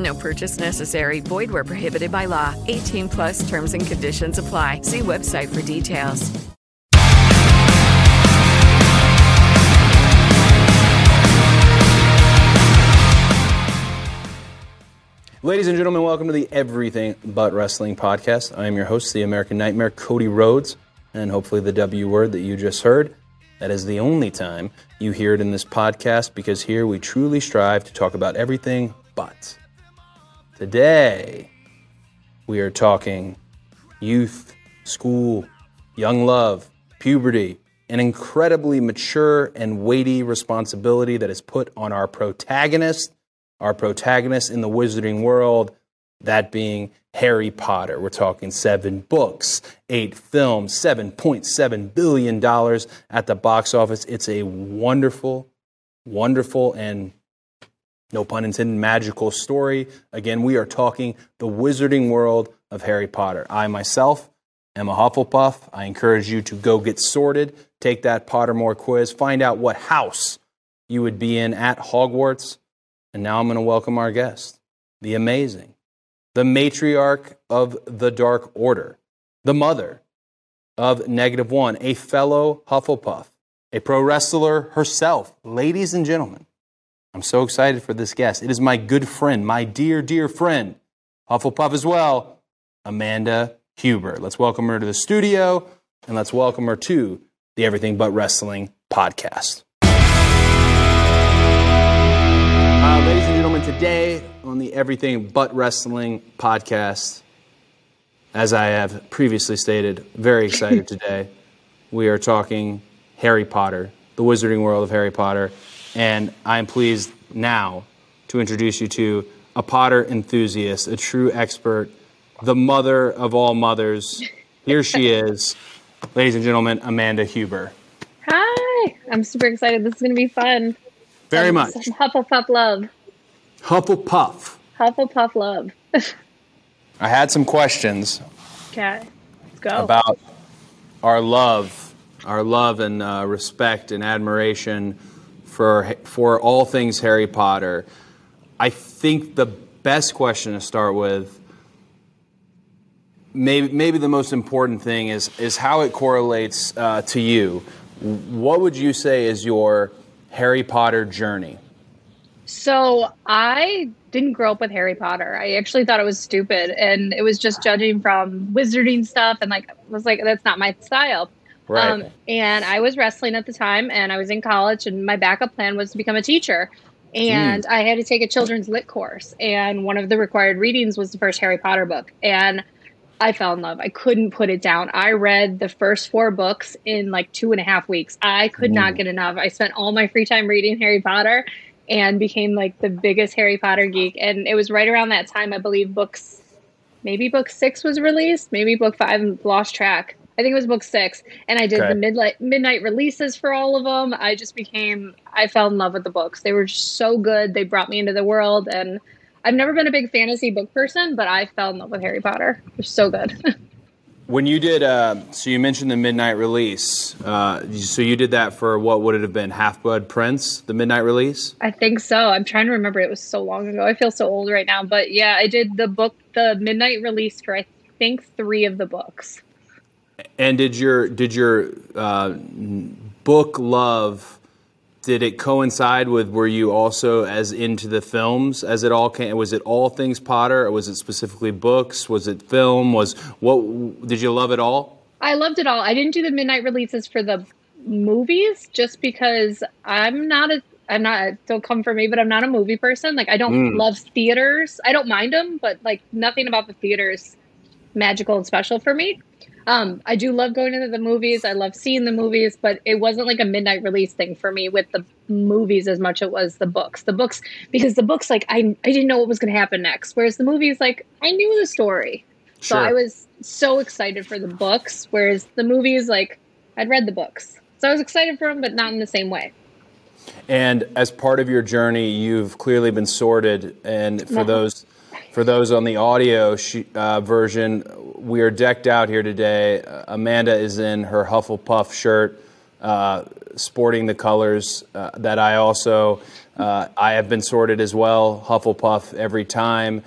No purchase necessary. Void where prohibited by law. 18 plus terms and conditions apply. See website for details. Ladies and gentlemen, welcome to the Everything But Wrestling podcast. I am your host, the American Nightmare, Cody Rhodes, and hopefully the W word that you just heard. That is the only time you hear it in this podcast because here we truly strive to talk about everything but. Today, we are talking youth, school, young love, puberty, an incredibly mature and weighty responsibility that is put on our protagonist our protagonist in the wizarding world, that being Harry Potter. We're talking seven books, eight films, $7.7 billion at the box office. It's a wonderful, wonderful, and no pun intended, magical story. Again, we are talking the wizarding world of Harry Potter. I myself am a Hufflepuff. I encourage you to go get sorted, take that Pottermore quiz, find out what house you would be in at Hogwarts. And now I'm going to welcome our guest, the amazing, the matriarch of the Dark Order, the mother of Negative One, a fellow Hufflepuff, a pro wrestler herself. Ladies and gentlemen, I'm so excited for this guest. It is my good friend, my dear, dear friend, Hufflepuff as well, Amanda Huber. Let's welcome her to the studio and let's welcome her to the Everything But Wrestling podcast. Uh, ladies and gentlemen, today on the Everything But Wrestling podcast, as I have previously stated, very excited today. We are talking Harry Potter, the wizarding world of Harry Potter, and I am pleased now to introduce you to a Potter enthusiast, a true expert, the mother of all mothers. Here she is, ladies and gentlemen, Amanda Huber. Hi, I'm super excited. This is going to be fun. Very Some- much. some Hufflepuff love. Hufflepuff. Hufflepuff love. I had some questions Okay, let's go. about our love, our love and uh, respect and admiration for for all things Harry Potter. I think the best question to start with, maybe maybe the most important thing is is how it correlates uh, to you. What would you say is your Harry Potter journey? So I didn't grow up with Harry Potter. I actually thought it was stupid, and it was just judging from wizarding stuff, and like I was like that's not my style. Um, and I was wrestling at the time, and I was in college, and my backup plan was to become a teacher. And I had to take a children's lit course, and one of the required readings was the first Harry Potter book, and I fell in love. I couldn't put it down. I read the first four books in like two and a half weeks. I could not get enough. I spent all my free time reading Harry Potter and became like the biggest Harry Potter geek. And it was right around that time, I believe, books, maybe book six was released, maybe book five, lost track. I think it was book six. And I did Okay. the midnight midnight releases for all of them. I just became, I fell in love with the books. They were just so good. They brought me into the world. And I've never been a big fantasy book person, but I fell in love with Harry Potter. They're so good. When you did, uh, so you mentioned the midnight release. Uh, so you did that for what would it have been? Half Blood Prince, the midnight release. I think so. I'm trying to remember. It was so long ago. I feel so old right now. But yeah, I did the book, the midnight release for I think three of the books. And did your did your uh, book love? Did it coincide with? Were you also as into the films as it all came? Was it all things Potter, or was it specifically books? Was it film? Was what? Did you love it all? I loved it all. I didn't do the midnight releases for the movies just because I'm not a I'm not don't come for me, but I'm not a movie person. Like I don't Mm. love theaters. I don't mind them, but like nothing about the theaters magical and special for me. Um, I do love going into the movies. I love seeing the movies, but it wasn't like a midnight release thing for me with the movies as much it was the books. The books because the books like I I didn't know what was going to happen next, whereas the movies like I knew the story. So Sure. I was so excited for the books, whereas the movies like I'd read the books. So I was excited for them, but not in the same way. And as part of your journey, you've clearly been sorted. And for No. those for those on the audio uh, version, we are decked out here today. Uh, Amanda is in her Hufflepuff shirt, uh, sporting the colors uh, that I also uh, I have been sorted as well. Hufflepuff every time.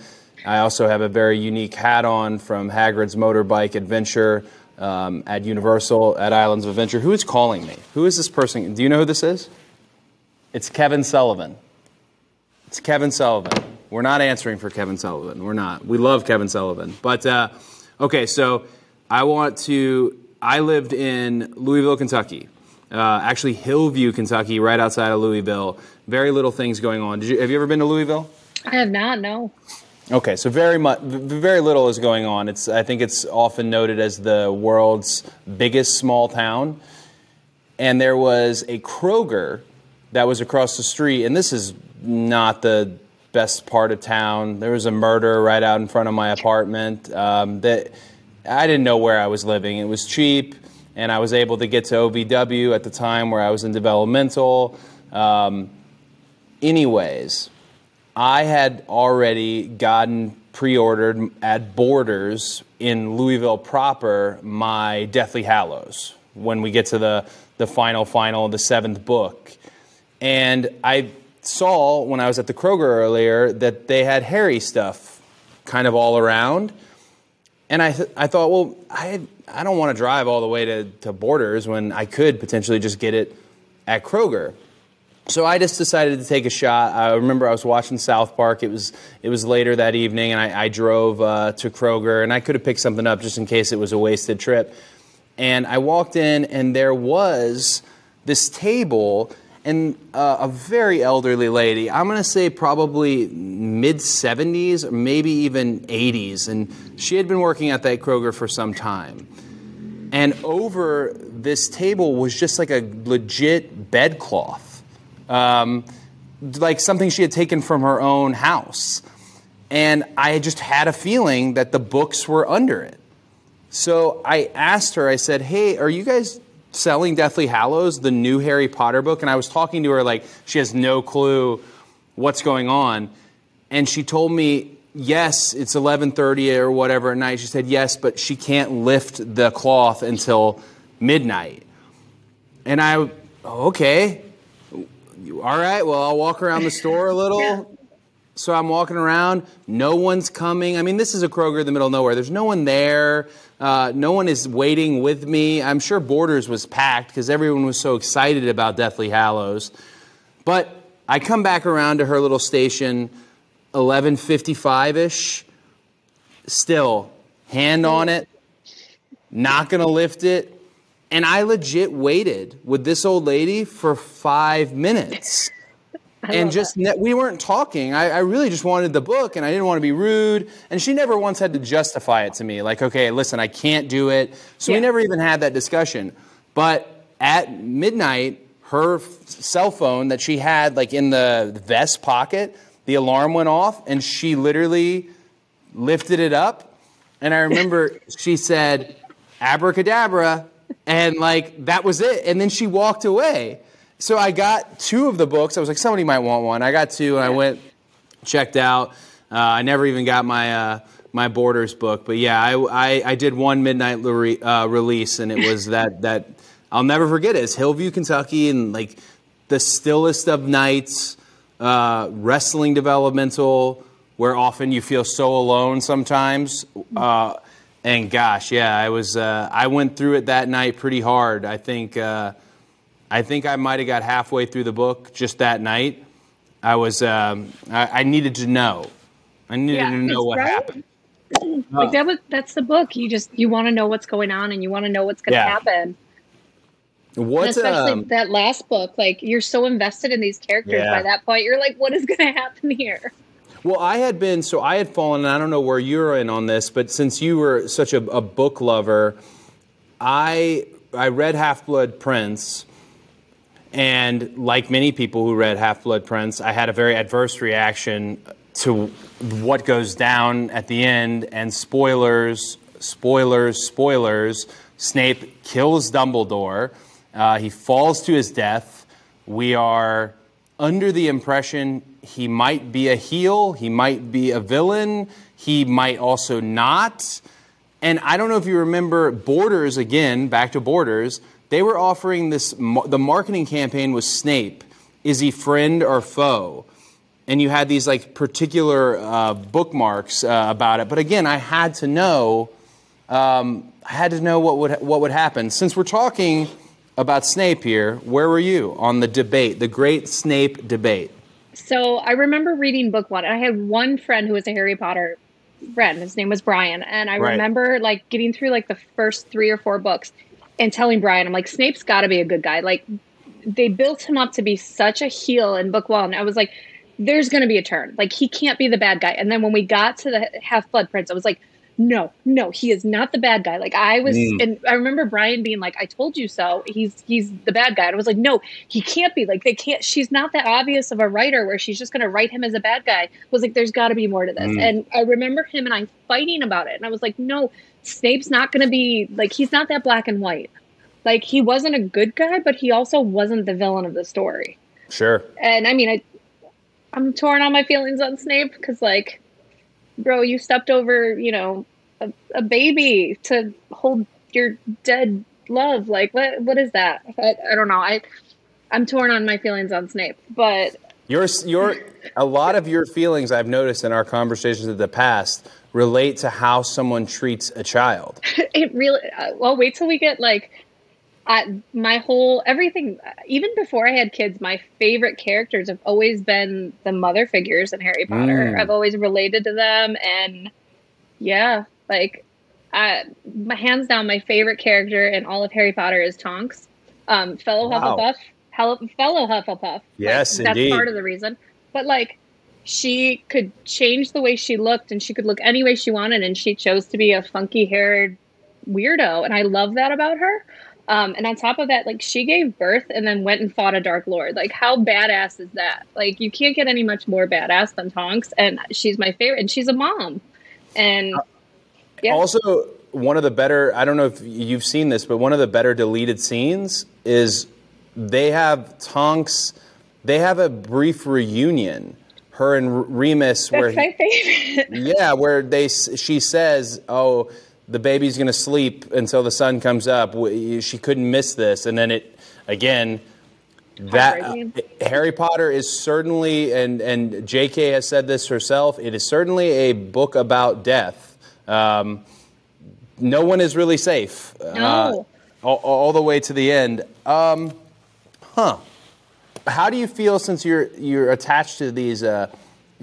I also have a very unique hat on from Hagrid's Motorbike Adventure um, at Universal at Islands of Adventure. Who is calling me? Who is this person? Do you know who this is? It's Kevin Sullivan. It's Kevin Sullivan. We're not answering for Kevin Sullivan. We're not. We love Kevin Sullivan. But, uh, okay, so I want to. I lived in Louisville, Kentucky. Uh, actually, Hillview, Kentucky, right outside of Louisville. Very little things going on. Did you, have you ever been to Louisville? I have not, no. Okay, so very much, very little is going on. It's, I think it's often noted as the world's biggest small town. And there was a Kroger that was across the street, and this is not the best part of town. There was a murder right out in front of my apartment. Um, that I didn't know where I was living. It was cheap, and I was able to get to OVW at the time where I was in developmental. Um, anyways, I had already gotten pre-ordered at Borders in Louisville proper my Deathly Hallows when we get to the the final final the seventh book, and I saw when I was at the Kroger earlier that they had Harry stuff kind of all around, and I th- I thought well I I don't want to drive all the way to, to Borders when I could potentially just get it at Kroger. So I just decided to take a shot. I remember I was watching South Park. It was it was later that evening, and I, I drove uh, to Kroger, and I could have picked something up just in case it was a wasted trip. And I walked in, and there was this table, and uh, a very elderly lady. I'm going to say probably mid 70s, or maybe even 80s, and she had been working at that Kroger for some time. And over this table was just like a legit bedcloth um, like something she had taken from her own house. And I just had a feeling that the books were under it. So I asked her, I said, Hey, are you guys selling Deathly Hallows, the new Harry Potter book? And I was talking to her like she has no clue what's going on. And she told me, Yes, it's 11:30 or whatever at night. She said yes, but she can't lift the cloth until midnight. And I, okay, all right, well, I'll walk around the store a little. So I'm walking around. No one's coming. I mean, this is a Kroger in the middle of nowhere. There's no one there. Uh, no one is waiting with me. I'm sure Borders was packed because everyone was so excited about Deathly Hallows. But I come back around to her little station, 11:55 ish. Still, hand on it, not gonna lift it, and I legit waited with this old lady for five minutes. And just ne- we weren't talking. I, I really just wanted the book, and I didn't want to be rude. And she never once had to justify it to me, like, okay, listen, I can't do it. So we never even had that discussion. But at midnight, her f- cell phone that she had, like in the vest pocket, the alarm went off, and she literally lifted it up. And I remember she said, abracadabra. And like, that was it. And then she walked away. So I got two of the books. I was like, somebody might want one. I got two, and I went, checked out. Uh, I never even got my uh, my Borders book, but yeah, I, I, I did one midnight uh, release, and it was that that I'll never forget it. It's Hillview, Kentucky, and like the stillest of nights, uh, wrestling developmental, where often you feel so alone sometimes. Uh, and gosh, yeah, I was uh, I went through it that night pretty hard. I think. I think I might have got halfway through the book just that night. I was, um, I, I needed to know. I needed Yeah, to know what right? happened. like that was that's the book. You just you want to know what's going on and you want to know what's going to Yeah. happen. What especially um, that last book, like you're so invested in these characters Yeah. by that point. You're like, what is going to happen here? Well, I had been so I had fallen, and I don't know where you're in on this, but since you were such a, a book lover, I I read Half Blood Prince, and like many people who read Half Blood Prince, I had a very adverse reaction to what goes down at the end. And spoilers, spoilers, spoilers. Snape kills Dumbledore. Uh, he falls to his death. We are under the impression he might be a heel, he might be a villain, he might also not. And I don't know if you remember Borders again, back to Borders. They were offering this, the marketing campaign was Snape. Is he friend or foe? And you had these like particular uh, bookmarks uh, about it. But again, I had to know, um, I had to know what would, what would happen. Since we're talking about Snape here, where were you on the debate, the great Snape debate? So I remember reading book one. I had one friend who was a Harry Potter friend. His name was Brian, and I Right. remember like getting through like the first three or four books and telling Brian, "I'm like Snape's got to be a good guy." Like they built him up to be such a heel in book one. I was like, "There's going to be a turn. Like he can't be the bad guy." And then when we got to the Half Blood Prince, I was like. No, no, he is not the bad guy. Like I was, mm. and I remember Brian being like, "I told you so." He's he's the bad guy. And I was like, "No, he can't be. Like they can't. She's not that obvious of a writer where she's just going to write him as a bad guy." I was like, "There's got to be more to this." Mm. And I remember him and I fighting about it, and I was like, "No, Snape's not going to be like he's not that black and white. Like he wasn't a good guy, but he also wasn't the villain of the story." Sure. And I mean, I I'm torn on my feelings on Snape because like, bro, you stepped over, you know, a, a baby to hold your dead love. Like, what what is that? I, I don't know. I I'm torn on my feelings on Snape, but Your, your, a lot of your feelings I've noticed in our conversations of the past relate to how someone treats a child. it really. Uh, well, wait till we get like. I, my whole everything even before i had kids my favorite characters have always been the mother figures in harry potter Mm. i've always related to them and yeah like uh, my hands down my favorite character in all of harry potter is tonks um, fellow Wow. hufflepuff fellow hufflepuff. Yes, Like, that's part of the reason. But like she could change the way she looked and she could look any way she wanted and she chose to be a funky haired weirdo and i love that about her. Um, and on top of that like she gave birth and then went and fought a dark lord. Like how badass is that? Like you can't get any much more badass than tonks and she's my favorite and she's a mom. And yeah. Also, one of the better, I don't know if you've seen this, but one of the better deleted scenes is they have Tonks, they have a brief reunion, her and Remus, where that's my favorite Yeah, where they she says, "Oh, the baby's going to sleep until the sun comes up." She couldn't miss this, and then it again. That uh, Harry Potter is certainly, and and J.K. has said this herself. It is certainly a book about death. Um, no one is really safe. uh, No. all, all the way to the end. Um, huh. How do you feel since you're you're attached to these? Uh,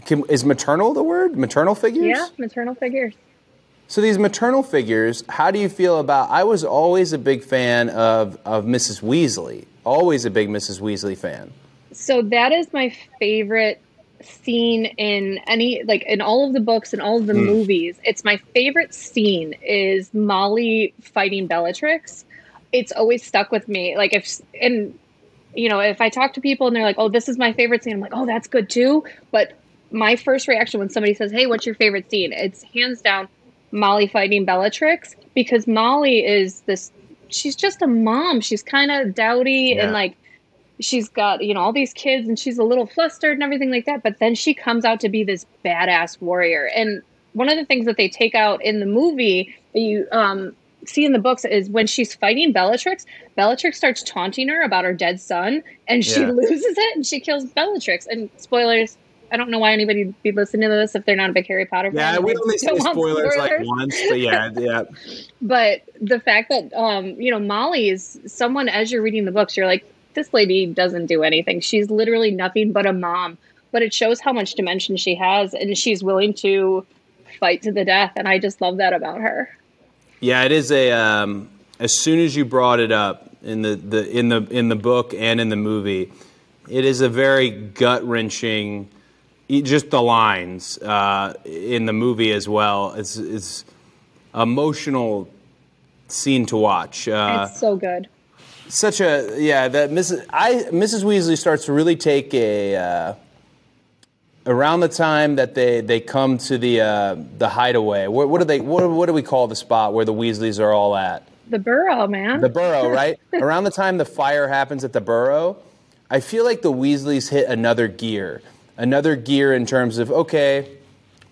can, is maternal the word? Maternal figures? yeah maternal figures So these maternal figures, how do you feel about? I was always a big fan of of Mrs. Weasley. Always a big Mrs. Weasley fan. so that is my favorite scene in any like in all of the books and all of the movies it's my favorite scene is molly fighting bellatrix it's always stuck with me like if and you know if i talk to people and they're like oh this is my favorite scene i'm like oh that's good too. But my first reaction when somebody says hey what's your favorite scene? It's hands down molly fighting bellatrix because molly is this she's just a mom. She's kind of dowdy Yeah. and like she's got you know all these kids and she's a little flustered and everything like that but then she comes out to be this badass warrior. And one of the things that they take out in the movie you um, see in the books is when she's fighting bellatrix bellatrix starts taunting her about her dead son and she Yeah. loses it and she kills bellatrix and spoilers I don't know why anybody would be listening to this if they're not a big Harry Potter fan. Yeah, we only say don't spoilers like once, but yeah, yeah. but the fact that um you know molly is someone as you're reading the books you're like this lady doesn't do anything she's literally nothing but a mom but it shows how much dimension she has and she's willing to fight to the death, and I just love that about her. Yeah, it is a. Um, as soon as you brought it up in the, the in the in the book and in the movie, it is a very gut wrenching. Just the lines uh, in the movie as well. It's it's emotional scene to watch. Uh, it's so good. Such a yeah. That Mrs. I Mrs. Weasley starts to really take a. Uh, around the time that they, they come to the uh, the hideaway, what, what do they what, what do we call the spot where the Weasleys are all at? The Burrow, man. The Burrow, right? around the time the fire happens at the Burrow, I feel like the Weasleys hit another gear, another gear in terms of okay,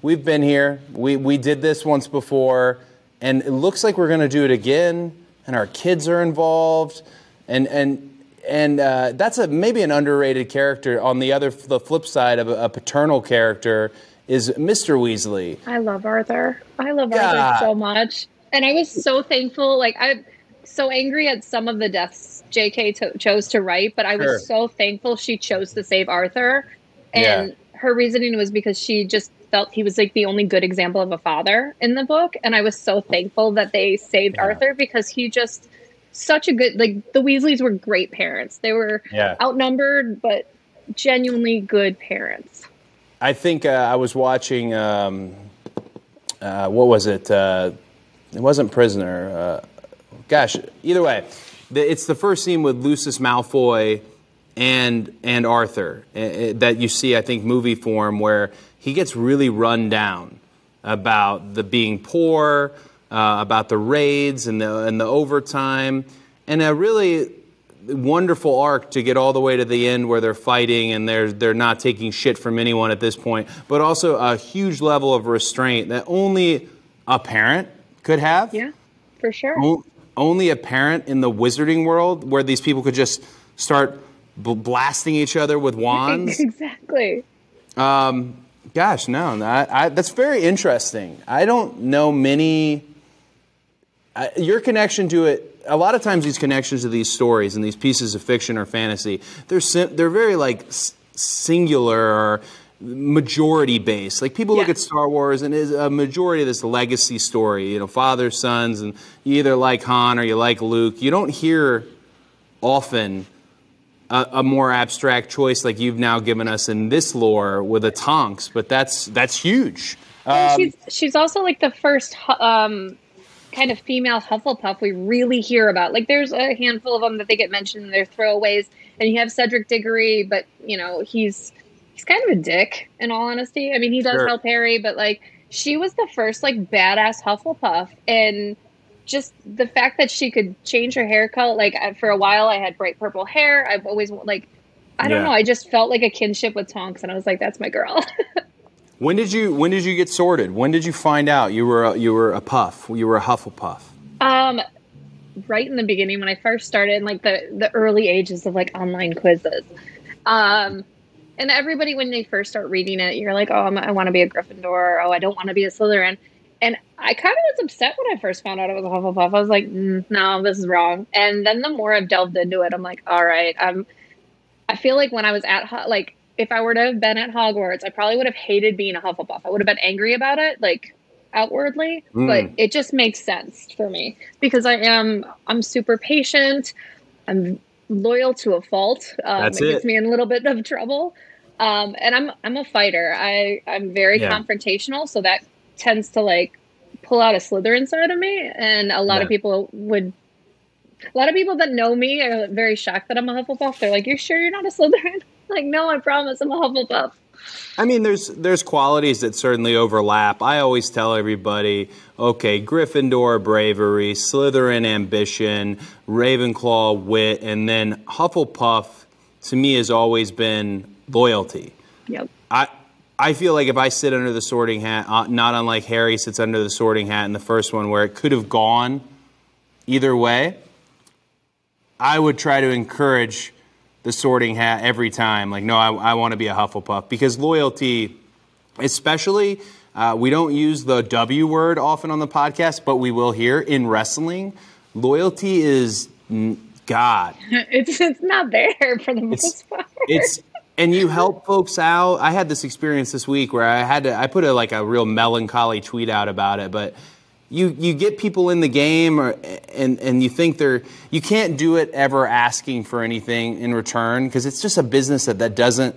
we've been here, we we did this once before, and it looks like we're going to do it again, and our kids are involved, and and and uh, that's a maybe an underrated character. On the other, the flip side of a, a paternal character is Mr. Weasley. I love Arthur. I love Arthur so much, and I was so thankful. Like I'm so angry at some of the deaths J.K. To- chose to write, but I was sure. so thankful she chose to save Arthur, and yeah. her reasoning was because she just felt he was like the only good example of a father in the book, and I was so thankful that they saved yeah. Arthur because he just such a good like the Weasleys were great parents. They were yeah. outnumbered, but genuinely good parents. I think uh, I was watching. Um, uh, what was it? Uh, it wasn't Prisoner. Uh, gosh, either way, the, it's the first scene with Lucius Malfoy and and Arthur uh, uh, that you see. I think movie form where he gets really run down about the being poor uh, about the raids and the, and the overtime, and a really wonderful arc to get all the way to the end where they're fighting and they're, they're not taking shit from anyone at this point, but also a huge level of restraint that only a parent could have. Yeah, for sure. O- only a parent in the wizarding world where these people could just start b- blasting each other with wands. exactly. Um, gosh, no, I, I, that's very interesting. I don't know many your connection to it a lot of times these connections to these stories and these pieces of fiction or fantasy they're sim- they're very like s- singular or majority based. Like people yeah. look at star wars and is a majority of this legacy story you know fathers sons and you either like han or you like luke. You don't hear often a, a, more abstract choice like you've now given us in this lore with a tonks but that's that's huge. Um, she's she's also like the first um, kind of female Hufflepuff we really hear about. Like there's a handful of them that they get mentioned in their throwaways, and you have Cedric Diggory, but you know he's he's kind of a dick in all honesty. I mean he does sure. help Harry, but like she was the first like badass Hufflepuff, and just the fact that she could change her hair color. Like for a while, I had bright purple hair. I've always like I don't yeah. know. I just felt like a kinship with Tonks, and I was like, that's my girl. When did you When did you get sorted? When did you find out you were a, you were a puff? You were a Hufflepuff. Um, right in the beginning when I first started, in like the the early ages of like online quizzes. Um, and everybody when they first start reading it, you're like, oh, I'm, i want to be a Gryffindor. Oh, I don't want to be a Slytherin. And I kind of was upset when I first found out it was a Hufflepuff. I was like, mm, no, this is wrong. And then the more I've delved into it, I'm like, all right, I'm. I feel like when I was at like if I were to have been at Hogwarts, I probably would have hated being a Hufflepuff. I would have been angry about it, like outwardly, mm. but it just makes sense for me because I am I'm super patient. I'm loyal to a fault. Um, That's it, it gets me in a little bit of trouble. Um, and I'm I'm a fighter. I I'm very yeah. confrontational, so that tends to like pull out a Slytherin side of me. And a lot yeah. of people would a lot of people that know me are very shocked that I'm a Hufflepuff. They're like, "You're sure you're not a Slytherin?" Like, no, I promise, I'm a Hufflepuff. I mean, there's there's qualities that certainly overlap. I always tell everybody, okay, Gryffindor bravery, Slytherin ambition, Ravenclaw wit, and then Hufflepuff to me has always been loyalty. Yep. I I feel like if I sit under the Sorting Hat, uh, not unlike Harry sits under the Sorting Hat in the first one, where it could have gone either way, I would try to encourage the sorting hat every time. Like, no, I, I want to be a Hufflepuff because loyalty, especially, uh, we don't use the W word often on the podcast, but we will here in wrestling. Loyalty is God. It's it's not there for the most part. It's and you help folks out. I had this experience this week where I had to I put a like a real melancholy tweet out about it, but you you get people in the game or and and you think they're you can't do it ever asking for anything in return because it's just a business that that doesn't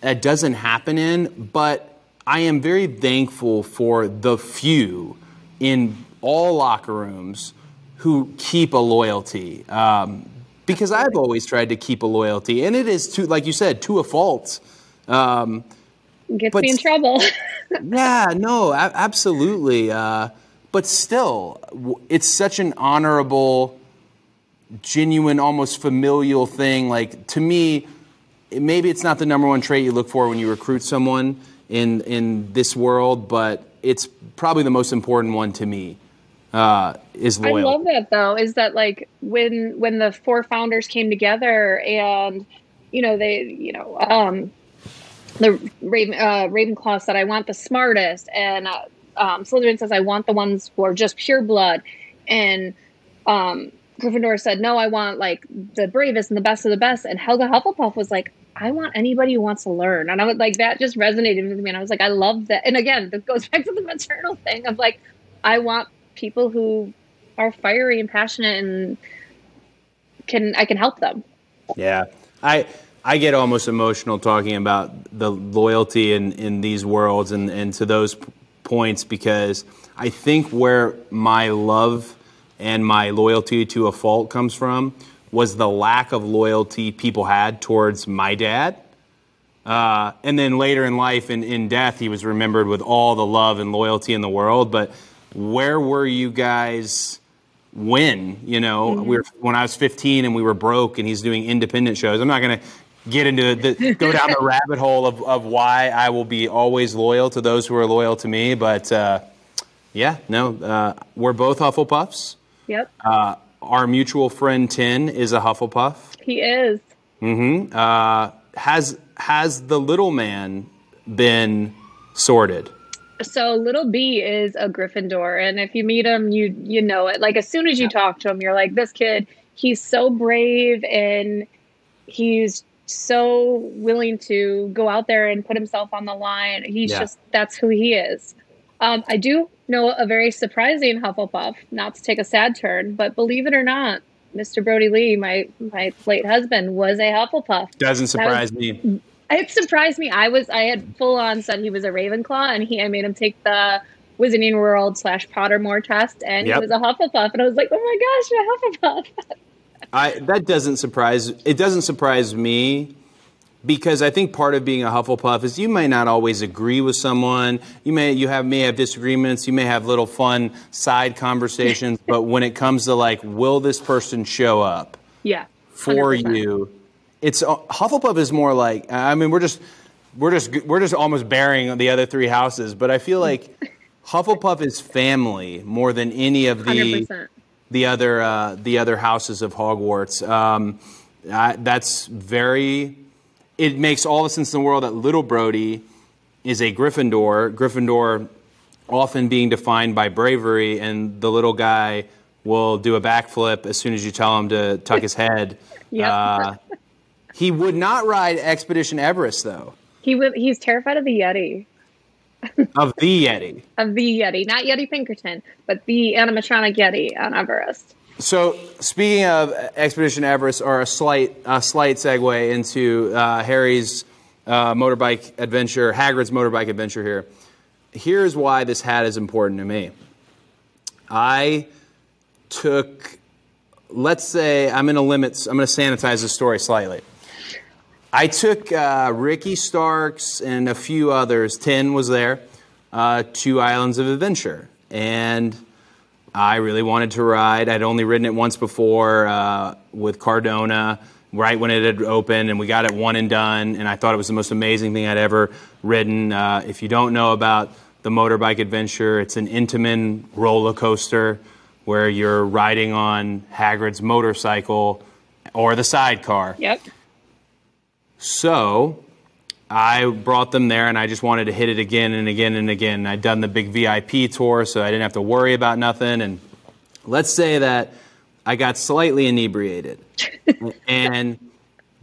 that doesn't happen in, but I am very thankful for the few in all locker rooms who keep a loyalty. Um, because I've always tried to keep a loyalty, and it is to, like you said, to a fault. Um, Gets but- me in trouble. yeah, no, absolutely. Uh, but still, it's such an honorable, genuine, almost familial thing. Like to me, maybe it's not the number one trait you look for when you recruit someone in in this world, but it's probably the most important one to me. Uh, is I love that though. Is that like when when the four founders came together and you know they you know um the Raven uh, Ravenclaw said I want the smartest and uh, um, Slytherin says I want the ones who are just pure blood. And um, Gryffindor said no I want like the bravest and the best of the best. And Helga Hufflepuff was like I want anybody who wants to learn. And I was like that just resonated with me and I was like I love that. And again that goes back to the maternal thing of like I want people who are fiery and passionate and can I can help them. Yeah, I I get almost emotional talking about the loyalty in in these worlds and and to those points because I think where my love and my loyalty to a fault comes from was the lack of loyalty people had towards my dad. Uh, and then later in life, in, in death, he was remembered with all the love and loyalty in the world. But where were you guys when? You know, we were, when I was 15 and we were broke, and he's doing independent shows. I'm not going to get into the go down the rabbit hole of, of why I will be always loyal to those who are loyal to me. But uh, yeah, no, uh, we're both Hufflepuffs. Yep, Uh, our mutual friend 10 is a Hufflepuff. he is. Mm-hmm. Uh, has has the little man been sorted? So little B is a Gryffindor, and if you meet him, you you know it. Like as soon as you talk to him, you're like, this kid. He's so brave, and he's so willing to go out there and put himself on the line. He's Yeah. just that's who he is. Um, I do know a very surprising Hufflepuff. Not to take a sad turn, but believe it or not, Mr. Brodie Lee, my my late husband, was a Hufflepuff. Doesn't That was- surprise me. It surprised me. I was I had full on said he was a Ravenclaw, and he I made him take the Wizarding World slash Pottermore test, and Yep. he was a Hufflepuff, and I was like, oh my gosh, a Hufflepuff. I, that doesn't surprise. It doesn't surprise me because I think part of being a Hufflepuff is you may not always agree with someone. You may you have may have disagreements. You may have little fun side conversations. but when it comes to like, will this person show up? yeah, for 100%. you. It's uh, Hufflepuff is more like I mean we're just we're just we're just almost burying the other three houses, but I feel like Hufflepuff is family more than any of the 100%. The other uh, the other houses of Hogwarts. Um, I, that's very. It makes all the sense in the world that little Brodie is a Gryffindor. Gryffindor often being defined by bravery, and the little guy will do a backflip as soon as you tell him to tuck his head. Yep. Uh, he would not ride Expedition Everest, though, He would. He's terrified of the Yeti, of the Yeti. of the Yeti, not Yeti Pinkerton, but the animatronic Yeti on Everest. So, speaking of Expedition Everest, or a slight, a slight segue into uh, Harry's uh, motorbike adventure, Hagrid's motorbike adventure here. Here's why this hat is important to me. I took, let's say, I'm in a limits. I'm going to sanitize the story slightly. I took uh, Ricky Starks and a few others. 10 was there uh, to Islands of Adventure, and I really wanted to ride. I'd only ridden it once before uh, with Cardona, right when it had opened, and we got it one and done. And I thought it was the most amazing thing I'd ever ridden. Uh, if you don't know about the motorbike adventure, it's an Intamin roller coaster where you're riding on Hagrid's motorcycle or the sidecar. Yep. So I brought them there and I just wanted to hit it again and again and again. I'd done the big VIP tour, so I didn't have to worry about nothing. And let's say that I got slightly inebriated. and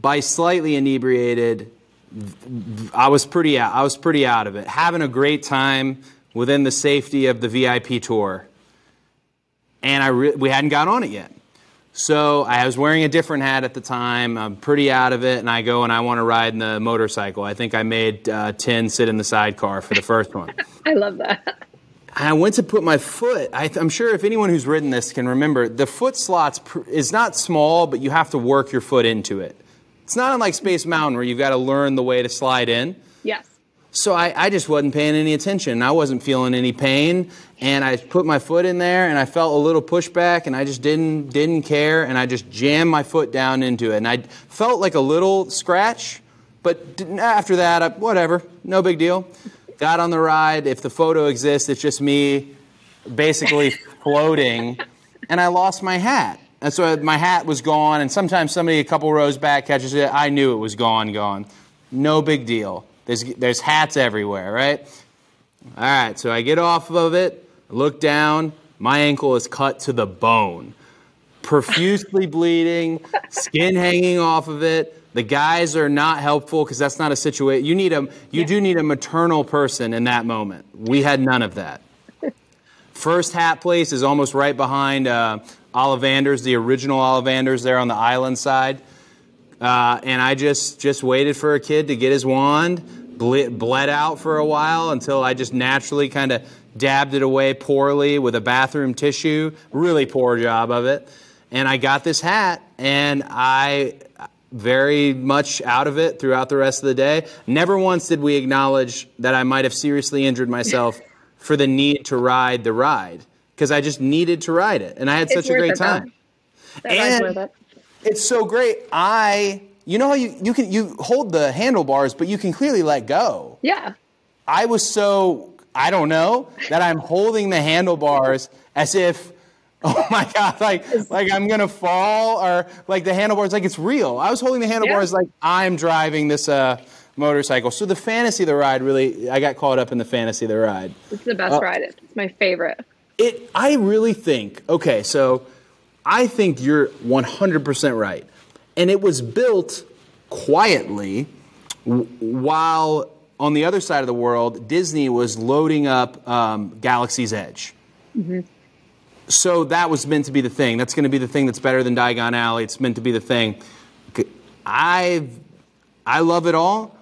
by slightly inebriated, I was pretty out. I was pretty out of it. Having a great time within the safety of the VIP tour, and I re- we hadn't got on it yet. So I was wearing a different hat at the time. I'm pretty out of it, and I go and I want to ride in the motorcycle. I think I made uh, 10 sit in the sidecar for the first one. I love that. I went to put my foot. I, am sure if anyone who's ridden this can remember, the foot slots pr- is not small, but you have to work your foot into it. It's not unlike Space Mountain where you've got to learn the way to slide in. Yes. So I, I just wasn't paying any attention. I wasn't feeling any pain, and I put my foot in there, and I felt a little pushback, and I just didn't didn't care, and I just jammed my foot down into it, and I felt like a little scratch, but after that, I, whatever, no big deal. Got on the ride. If the photo exists, it's just me, basically floating, and I lost my hat. And so my hat was gone, and sometimes somebody a couple rows back catches it. I knew it was gone, gone. No big deal. There's, there's hats everywhere, right? All right, so I get off of it, look down, my ankle is cut to the bone. Profusely bleeding, skin hanging off of it. The guys are not helpful because that's not a situation. You need a, you yeah. do need a maternal person in that moment. We had none of that. First hat place is almost right behind uh, Ollivanders, the original Ollivanders there on the island side. Uh, and I just just waited for a kid to get his wand, ble- bled out for a while until I just naturally kind of dabbed it away poorly with a bathroom tissue. Really poor job of it. And I got this hat, and I very much out of it throughout the rest of the day. Never once did we acknowledge that I might have seriously injured myself for the need to ride the ride because I just needed to ride it, and I had it's such a great time. and it. It's so great. I, you know how you you can you hold the handlebars, but you can clearly let go. Yeah. I was so I don't know that I'm holding the handlebars as if. Oh my god! Like, like I'm gonna fall, or like the handlebars, like it's real. I was holding the handlebars yeah. like I'm driving this uh, motorcycle. So the fantasy of the ride really, I got caught up in the fantasy of the ride. It's the best uh, ride. It's my favorite. It, I really think, okay, so I think you're 100% right. And it was built quietly while on the other side of the world, Disney was loading up um, Galaxy's Edge. Mm-hmm. So that was meant to be the thing. That's going to be the thing that's better than Diagon Alley. It's meant to be the thing. I, I love it all.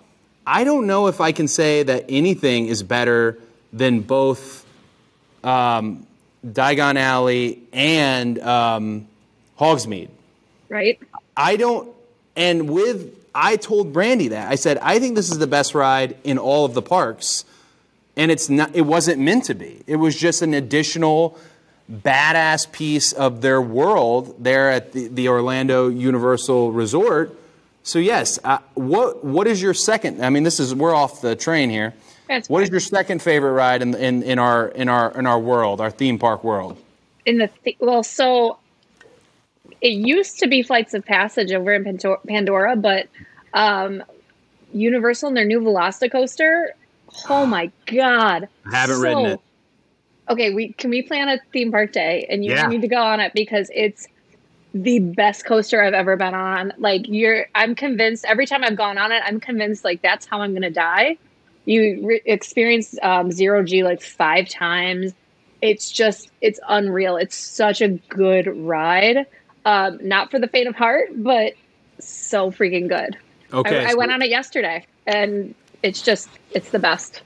I don't know if I can say that anything is better than both um, Diagon Alley and um, Hogsmeade. Right. I don't, and with, I told Brandi that. I said, I think this is the best ride in all of the parks. And it's not, it wasn't meant to be. It was just an additional badass piece of their world there at the, the Orlando Universal Resort. So yes, uh, what what is your second? I mean, this is we're off the train here. That's what is your second favorite ride in, in, in our in our in our world, our theme park world? In the th- well, so it used to be Flights of Passage over in Pandora, but um, Universal and their new Velocicoaster. Oh my god! I haven't so, ridden it. Okay, we can we plan a theme park day, and you yeah. need to go on it because it's the best coaster I've ever been on. Like you're, I'm convinced every time I've gone on it, I'm convinced like that's how I'm gonna die you re- experience um, zero G like five times. It's just, it's unreal. It's such a good ride. Um, not for the faint of heart, but so freaking good. Okay. I, I went on it yesterday and it's just, it's the best.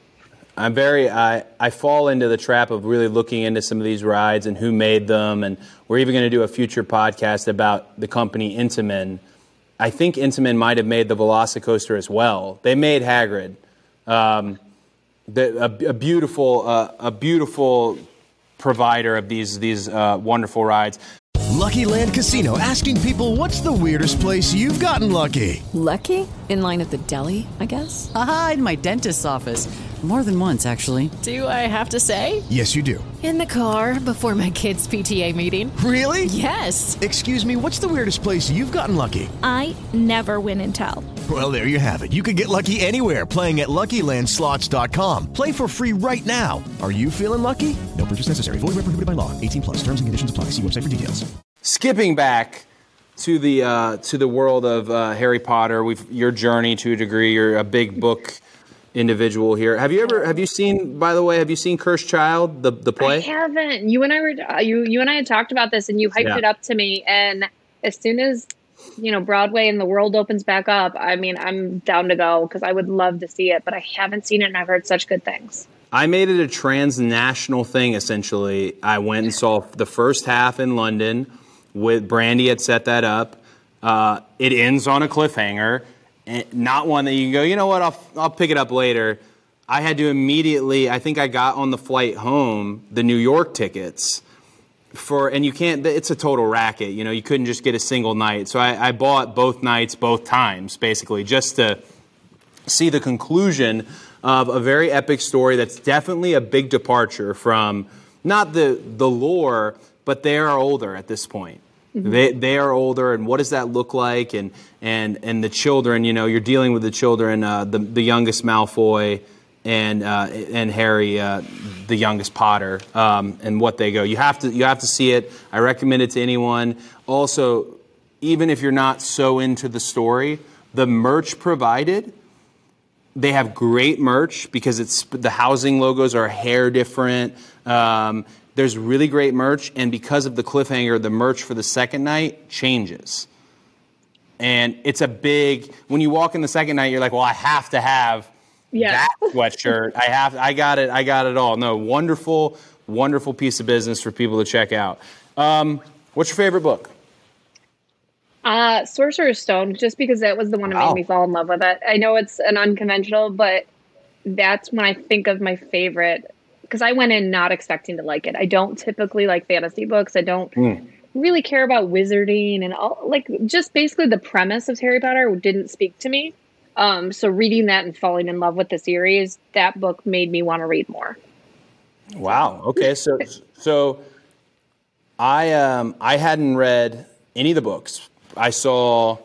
I'm very I, I fall into the trap of really looking into some of these rides and who made them and we're even going to do a future podcast about the company Intamin. I think Intamin might have made the Velocicoaster as well. They made Hagrid. Um, the, a, a, beautiful, uh, a beautiful provider of these these uh, wonderful rides. Lucky Land Casino asking people, "What's the weirdest place you've gotten lucky?" Lucky in line at the deli, I guess. Aha, in my dentist's office. More than once, actually. Do I have to say? Yes, you do. In the car before my kids' PTA meeting. Really? Yes. Excuse me, what's the weirdest place you've gotten lucky? I never win and tell. Well, there you have it. You can get lucky anywhere playing at LuckyLandSlots.com. Play for free right now. Are you feeling lucky? No purchase necessary. Void where prohibited by law. 18 plus. Terms and conditions apply. See website for details. Skipping back to the uh, to the world of uh, Harry Potter. We've your journey to a degree. You're a big book individual here. Have you ever have you seen? By the way, have you seen Cursed Child, the the play? I haven't. You and I were uh, you you and I had talked about this, and you hyped Yeah. it up to me. And as soon as you know Broadway and the world opens back up, I mean, I'm down to go because I would love to see it, but I haven't seen it, and I've heard such good things. I made it a transnational thing essentially. I went and saw the first half in London with Brandi had set that up. Uh, it ends on a cliffhanger, not one that you can go, you know what, I'll, I'll pick it up later. I had to immediately, I think I got on the flight home the New York tickets for, and you can't, it's a total racket. You know, you couldn't just get a single night. So I, I bought both nights, both times, basically, just to see the conclusion of a very epic story that's definitely a big departure from not the the lore, but they are older at this point. They they are older, and what does that look like? And and and the children, you know, you're dealing with the children, uh, the the youngest Malfoy. And uh, and Harry, uh, the youngest Potter, um, and what they go. You have to you have to see it. I recommend it to anyone. Also, even if you're not so into the story, the merch provided they have great merch because it's the housing logos are hair different. Um, there's really great merch, and because of the cliffhanger, the merch for the second night changes. And it's a big. When you walk in the second night, you're like, "Well, I have to have Yeah. that sweatshirt. I have. I got it. I got it all." No, wonderful, wonderful piece of business for people to check out. Um, what's your favorite book? Uh, Sorcerer's Stone, just because that was the one that Wow. made me fall in love with it. I know it's an unconventional, but that's when I think of my favorite because I went in not expecting to like it. I don't typically like fantasy books. I don't really care about wizarding and all like just basically the premise of Harry Potter didn't speak to me. Um, so reading that and falling in love with the series, that book made me want to read more. Wow. Okay. So so I um I hadn't read any of the books. I saw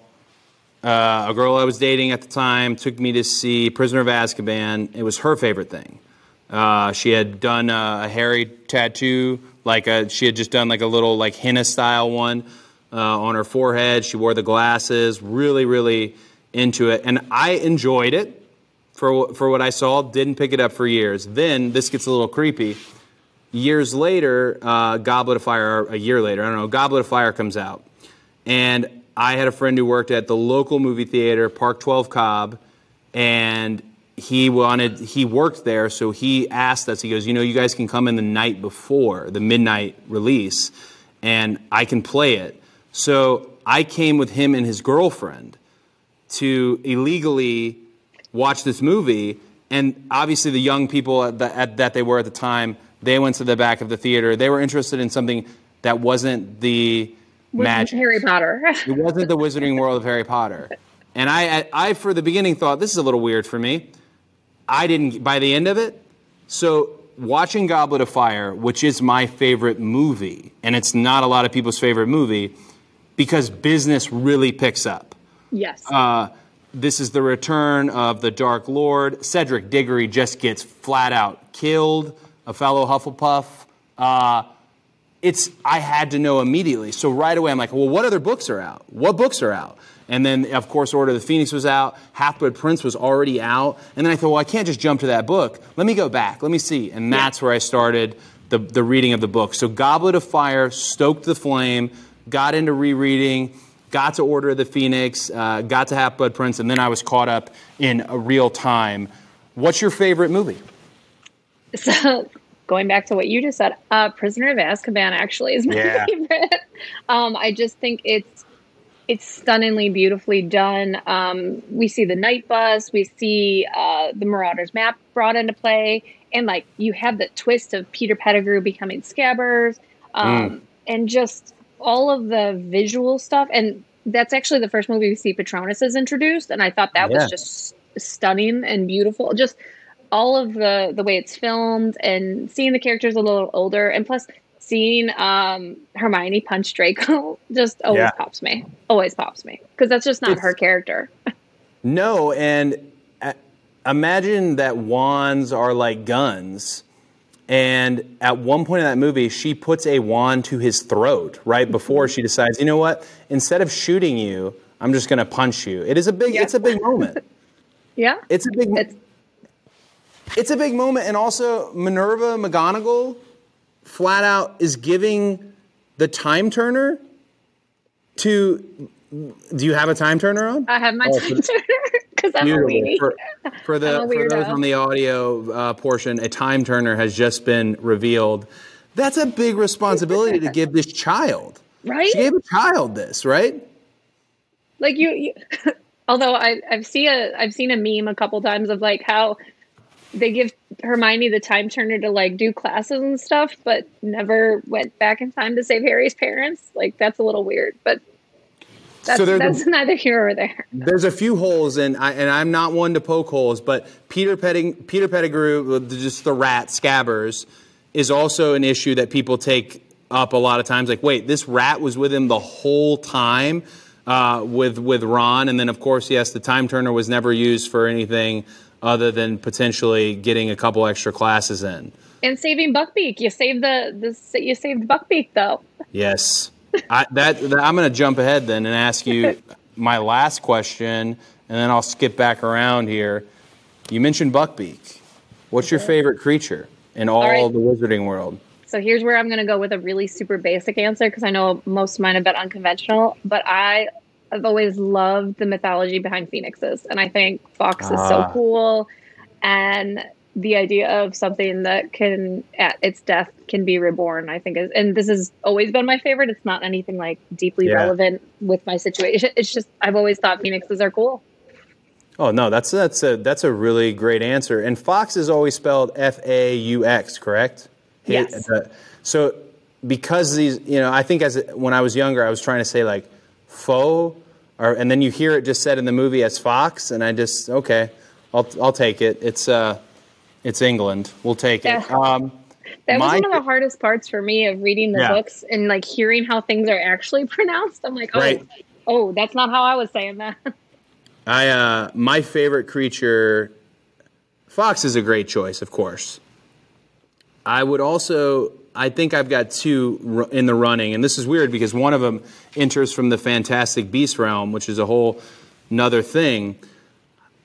uh, a girl I was dating at the time took me to see Prisoner of Azkaban. It was her favorite thing. Uh, she had done a, a Harry tattoo, like a, she had just done like a little like henna style one uh, on her forehead. She wore the glasses, really, really into it, and I enjoyed it for for what I saw. Didn't pick it up for years. Then this gets a little creepy. Years later, uh, Goblet of Fire. A year later, I don't know. Goblet of Fire comes out, and I had a friend who worked at the local movie theater, Park 12 Cobb, and he wanted he worked there, so he asked us. He goes, you know, you guys can come in the night before the midnight release, and I can play it. So I came with him and his girlfriend to illegally watch this movie. And obviously, the young people at the, at, that they were at the time, they went to the back of the theater. They were interested in something that wasn't the With magic. Harry Potter. It wasn't the Wizarding World of Harry Potter. And I, I, I, for the beginning, thought this is a little weird for me. I didn't. By the end of it, so watching Goblet of Fire, which is my favorite movie, and it's not a lot of people's favorite movie, because business really picks up. yes. Uh, this is the return of the Dark Lord. Cedric Diggory just gets flat out killed, a fellow Hufflepuff. Uh, it's I had to know immediately. So right away I'm like, well, what other books are out? What books are out? And then of course Order of the Phoenix was out, Half Blood Prince was already out, and then I thought, well, I can't just jump to that book. Let me go back. Let me see. And that's where I started the, the reading of the book. So Goblet of Fire stoked the flame, got into rereading, got to Order of the Phoenix, uh, got to Half Blood Prince, and then I was caught up in a real time. What's your favorite movie? So going back to what you just said, uh, Prisoner of Azkaban actually is my Yeah. favorite. Um, I just think it's it's stunningly beautifully done. Um, we see the night bus, we see uh, the Marauders map brought into play, and like you have the twist of Peter Pettigrew becoming Scabbers, um, and just all of the visual stuff. And that's actually the first movie we see Patronus is introduced, and I thought that Yeah. was just stunning and beautiful. Just all of the the way it's filmed and seeing the characters a little older and plus seeing um Hermione punch Draco just always Yeah. pops me. Always pops me because that's just not It's- her character. No, and uh, imagine that wands are like guns, And at one point in that movie, she puts a wand to his throat right before she decides, you know what? Instead of shooting you, I'm just going to punch you. It is a big. It's a big moment. Yeah. It's a big. It's, it's a big moment, and also Minerva McGonagall, flat out, is giving the time turner to. Do you have a time turner on? I have my Oh, time turner because I'm a weenie. For, for the I'm a for those on the audio uh, portion, a time turner has just been revealed. That's a big responsibility to give this child. Right? She gave a child this, right? like you, you although I, I've seen a I've seen a meme a couple times of like how they give Hermione the time turner to like do classes and stuff, but never went back in time to save Harry's parents. Like that's a little weird, but that's So a- that's neither here or there. There's a few holes, and I, and I'm not one to poke holes, but Peter Petting, Peter Pettigrew, just the rat Scabbers, is also an issue that people take up a lot of times. Like, wait, this rat was with him the whole time uh, with with Ron, and then of course, yes, the time turner was never used for anything other than potentially getting a couple extra classes in. And saving Buckbeak, you saved the the you saved Buckbeak though. Yes. I, that, that- I'm going to jump ahead then and ask you my last question, and then I'll skip back around here. You mentioned Buckbeak. What's your favorite creature in all, right. the wizarding world? So here's where I'm going to go with a really super basic answer because I know most of mine have been unconventional, but I have always loved the mythology behind phoenixes, and I think Fawkes is so Ah. cool, and the idea of something that can, at its death, can be reborn. I think is, and this has always been my favorite. It's not anything like deeply Yeah. relevant with my situation. It's just I've always thought phoenixes are cool. Oh no, that's that's a that's a really great answer. And Fawkes is always spelled F A U X, correct? Yes. Uh, So because these, you know, I think as when I was younger, I was trying to say like faux, or and then you hear it just said in the movie as Fawkes, and I just okay, I'll I'll take it. It's uh, it's England. We'll take it. Yeah. Um, That was one of the hardest parts for me of reading the Yeah. books and like hearing how things are actually pronounced. I'm like, oh, Right. oh, that's not how I was saying that. I uh, my favorite creature, Fawkes is a great choice, of course. I would also, I think I've got two in the running, and this is weird because one of them enters from the Fantastic Beast realm, which is a whole another thing.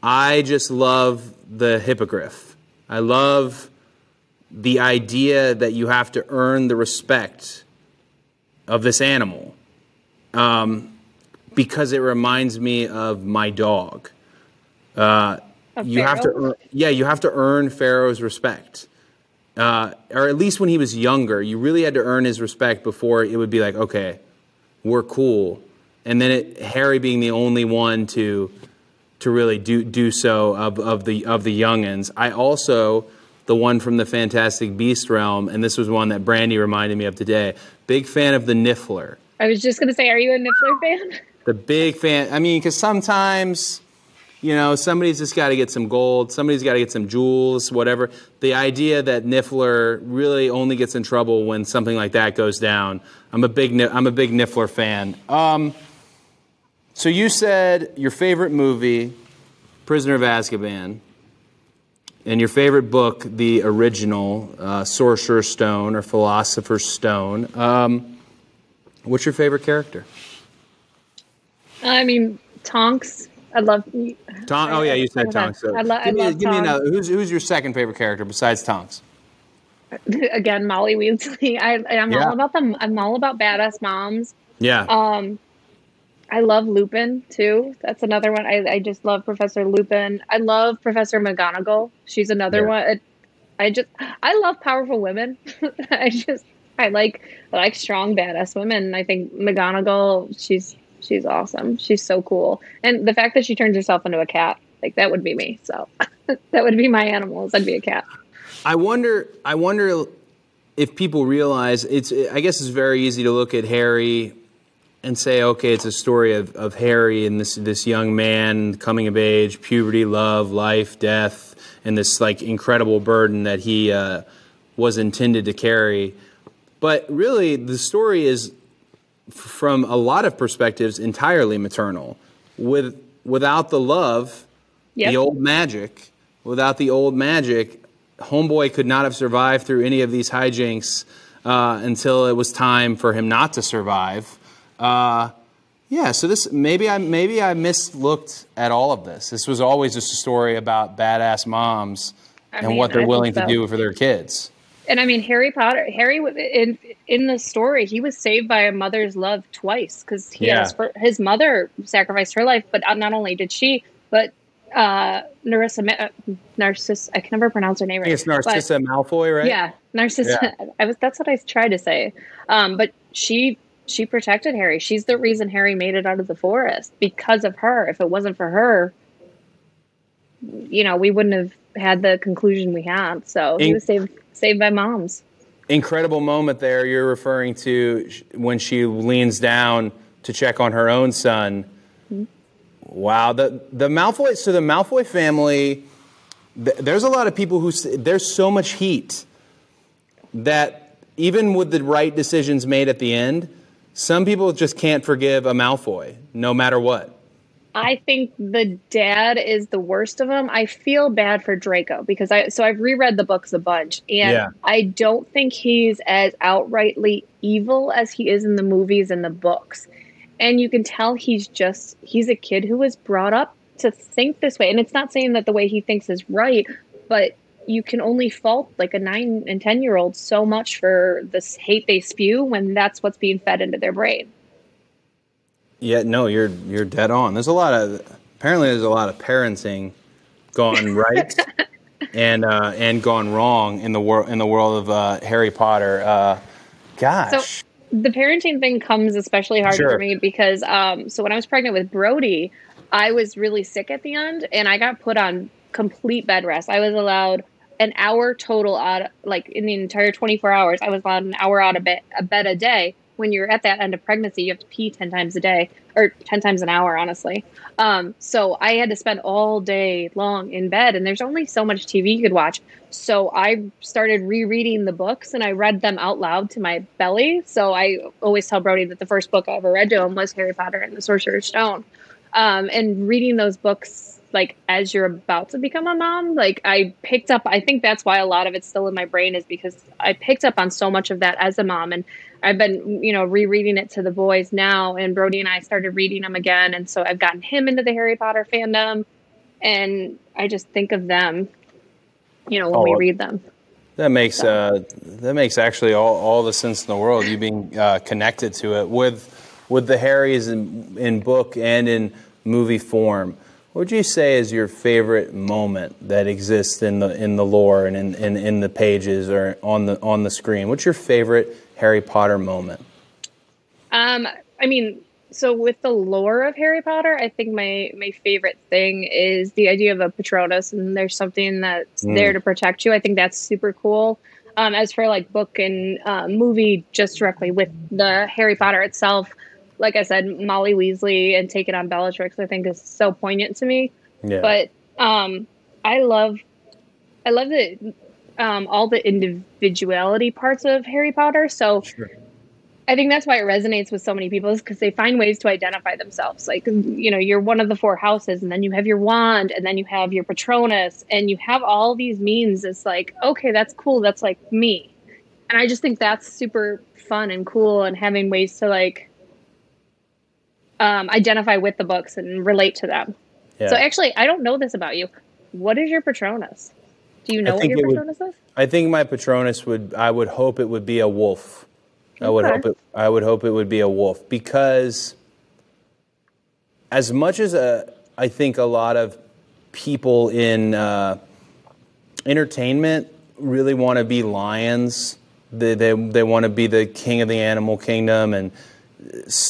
I just love the hippogriff. I love the idea that you have to earn the respect of this animal. Um, because it reminds me of my dog. Uh, you have to, earn, yeah, you have to earn Pharaoh's respect, uh, or at least when he was younger, you really had to earn his respect before it would be like, okay, we're cool. And then it, Harry being the only one to to really do do so of, of the of the youngins. I also the one from the Fantastic Beast realm, and this was one that Brandi reminded me of today. Big fan of the Niffler. I was just gonna say, are you a Niffler fan? The big fan. I mean, because sometimes, you know, somebody's just got to get some gold. Somebody's got to get some jewels, whatever. The idea that Niffler really only gets in trouble when something like that goes down. I'm a big, I'm a big Niffler fan. Um, so you said your favorite movie, Prisoner of Azkaban, and your favorite book, the original, uh, Sorcerer's Stone or Philosopher's Stone. Um, what's your favorite character? I mean, Tonks. I love. Tom, oh yeah, you said I- Tonks. So I lo- give me, love give me Tonks. another. Who's, who's your second favorite character besides Tonks? Again, Molly Weasley. I, I'm Yeah. all about them. I'm all about badass moms. Yeah. Um, I love Lupin too. That's another one. I, I just love Professor Lupin. I love Professor McGonagall. She's another Yeah. one. I just I love powerful women. I just I like I like strong badass women. I think McGonagall she's she's awesome. She's so cool. And the fact that she turns herself into a cat, like that would be me. So that would be my animals. I'd be a cat. I wonder. I wonder if people realize it's. I guess it's very easy to look at Harry and say, okay, it's a story of, of Harry and this this young man coming of age, puberty, love, life, death, and this like incredible burden that he uh, was intended to carry. But really, the story is, from a lot of perspectives, entirely maternal. With without the love, Yep. the old magic, without the old magic, homeboy could not have survived through any of these hijinks uh, until it was time for him not to survive. Uh, yeah, so this maybe I maybe I mislooked at all of this. This was always just a story about badass moms I and mean, what they're I willing think to do for their kids. And I mean, Harry Potter. Harry in in the story, he was saved by a mother's love twice because he Yeah. has his mother sacrificed her life, but not only did she, but uh, Narissa, uh, Narciss. I can never pronounce her name right. it's Narcissa Malfoy, right? Yeah, Narcissa. Yeah. I was. That's what I tried to say. Um, but she she protected Harry. She's the reason Harry made it out of the forest because of her. If it wasn't for her, you know, we wouldn't have had the conclusion we had. So he was saved saved by moms. incredible moment there you're referring to when she leans down to check on her own son. Mm-hmm. Wow, the the Malfoy. So the Malfoy family. Th- there's a lot of people who there's so much heat that even with the right decisions made at the end, some people just can't forgive a Malfoy, no matter what. I think the dad is the worst of them. I feel bad for Draco because I so I've reread the books a bunch and Yeah. I don't think he's as outrightly evil as he is in the movies and the books. And you can tell he's just he's a kid who was brought up to think this way. And it's not saying that the way he thinks is right, but you can only fault like a 9 and 10 year old so much for this hate they spew when that's what's being fed into their brain. Yeah, no, you're you're dead on. There's a lot of apparently there's a lot of parenting gone right and uh, and gone wrong in the world in the world of uh, Harry Potter. Uh, gosh, So the parenting thing comes especially hard Sure. for me because um so when I was pregnant with Brodie, I was really sick at the end and I got put on complete bed rest. I was allowed an hour total out like in the entire 24 hours. I was allowed an hour out of bed, a bed a day. When you're at that end of pregnancy, you have to pee 10 times a day or 10 times an hour, honestly. Um, so I had to spend all day long in bed, and there's only so much TV you could watch. So I started rereading the books and I read them out loud to my belly. So I always tell Brodie that the first book I ever read to him was Harry Potter and the Sorcerer's Stone. Um, and reading those books, like as you're about to become a mom, like I picked up, I think that's why a lot of it's still in my brain is because I picked up on so much of that as a mom. And I've been, you know, rereading it to the boys now. And Brodie and I started reading them again. And so I've gotten him into the Harry Potter fandom. And I just think of them, you know, when we Oh, read them. that makes uh, that makes actually all, all the sense in the world. You being uh, connected to it with with the Harrys in, in book and in movie form. What would you say is your favorite moment that exists in the in the lore and in, in, in the pages or on the on the screen? What's your favorite Harry Potter moment? Um, I mean, so with the lore of Harry Potter, I think my my favorite thing is the idea of a Patronus, and there's something that's Mm. there to protect you. I think that's super cool. Um, as for like book and uh, movie, just directly with the Harry Potter itself, like I said, Molly Weasley and taking on Bellatrix, I think is so poignant to me. Yeah. But um, I love, I love the um, all the individuality parts of Harry Potter. So I think that's why it resonates with so many people is because they find ways to identify themselves. Like, you know, you're one of the four houses, and then you have your wand, and then you have your Patronus, and you have all these means. It's like, okay, that's cool. That's like me. And I just think that's super fun and cool, and having ways to like um, identify with the books and relate to them. Yeah. So actually, I don't know this about you. What is your Patronus? Do you know what your it would- Patronus is? I think my Patronus would. I would hope it would be a wolf. I would hope it. I would hope it would be a wolf because, as much as a, I think a lot of people in uh, entertainment really want to be lions. They they they want to be the king of the animal kingdom and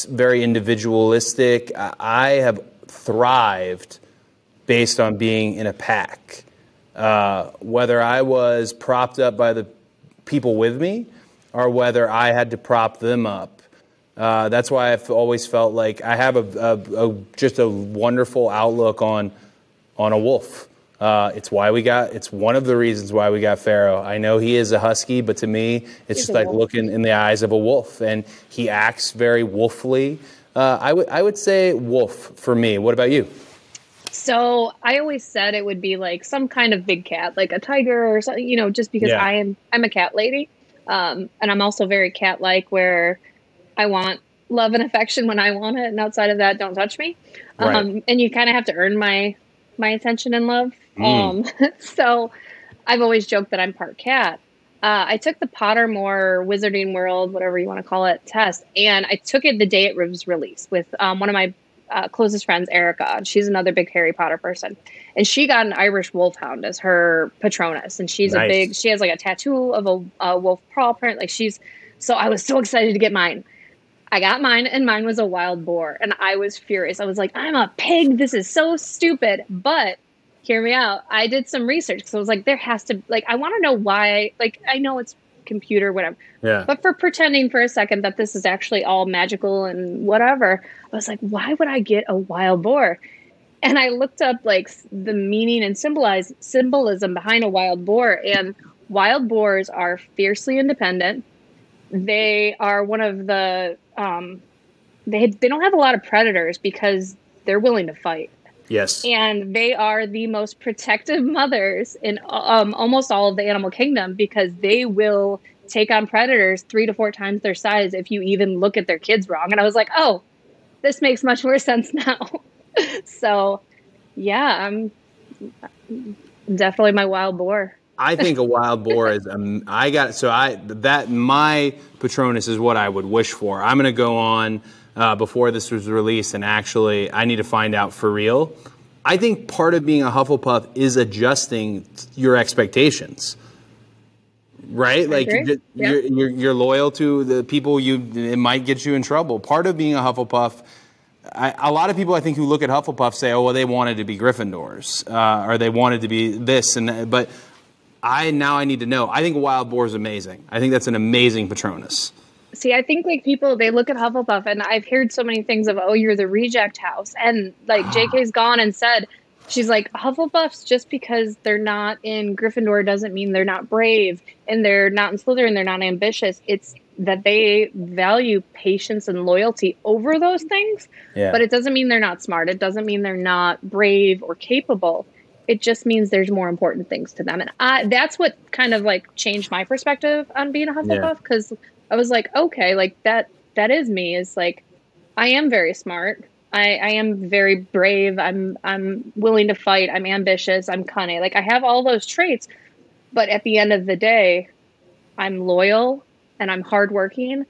very individualistic. I, have thrived based on being in a pack. Uh, whether I was propped up by the people with me or whether I had to prop them up. Uh, that's why I've always felt like I have a, a, a just a wonderful outlook on on a wolf. Uh, it's why we got. It's one of the reasons why we got Pharaoh. I know he is a husky, but to me, it's He's just like wolf. looking in the eyes of a wolf, and he acts very wolfly. Uh, I would I would say wolf for me. What about you? So I always said it would be like some kind of big cat, like a tiger or something, you know, just because Yeah. I am I'm a cat lady. Um, and I'm also very cat like where I want love and affection when I want it, and outside of that, don't touch me. Right. Um, and you kind of have to earn my my attention and love. Mm. Um, so I've always joked that I'm part cat. Uh, I took the Pottermore Wizarding World, whatever you want to call it, test, and I took it the day it was released with um, one of my uh, closest friends, Erica. She's another big Harry Potter person, and she got an Irish Wolfhound as her Patronus, and she's Nice. a big. She has like a tattoo of a, a wolf paw print. Like she's. So I was so excited to get mine. I got mine, and mine was a wild boar, and I was furious. I was like, "I'm a pig. This is so stupid." But hear me out. I did some research because I was like, there has to like I want to know why. Like I know it's computer, whatever. Yeah. But for pretending for a second that this is actually all magical and whatever, I was like, why would I get a wild boar? And I looked up like the meaning and symbolize symbolism behind a wild boar, and wild boars are fiercely independent. They are one of the um, they they don't have a lot of predators because they're willing to fight Yes. and they are the most protective mothers in um, almost all of the animal kingdom because they will take on predators three to four times their size if you even look at their kids wrong. And I was like, oh, this makes much more sense now. so, yeah, I'm definitely my wild boar. I think a wild boar is. Um, I got so I that my Patronus is what I would wish for. I'm going to go on uh, before this was released, and actually, I need to find out for real. I think part of being a Hufflepuff is adjusting your expectations. Right, like agree. you- Yeah. you're, you're you're loyal to the people you. It might get you in trouble. Part of being a Hufflepuff I, a lot of people I think who look at Hufflepuff say, "Oh, well, they wanted to be Gryffindors, uh, or they wanted to be this," and that. but I now I need to know. I think Wild Boar is amazing. I think that's an amazing Patronus. See, I think like people they look at Hufflepuff, and I've heard so many things of, oh, you're the reject house, and like J.K.'s gone and said, she's like Hufflepuffs just because they're not in Gryffindor doesn't mean they're not brave, and they're not in Slytherin, they're not ambitious. It's that they value patience and loyalty over those things, Yeah. but it doesn't mean they're not smart. It doesn't mean they're not brave or capable. It just means there's more important things to them, and I, that's what kind of like changed my perspective on being a Hufflepuff because I was like, okay, like that that is me. Is like I am very smart. I, I am very brave. I'm I'm willing to fight. I'm ambitious. I'm cunning. Like I have all those traits, but at the end of the day, I'm loyal and I'm hardworking,